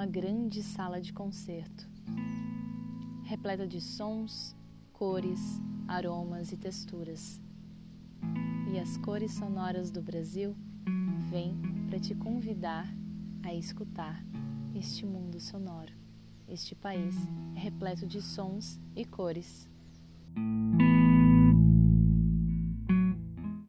uma grande sala de concerto, repleta de sons, cores, aromas e texturas. E as cores sonoras do Brasil vêm para te convidar a escutar este mundo sonoro. Este país é repleto de sons e cores.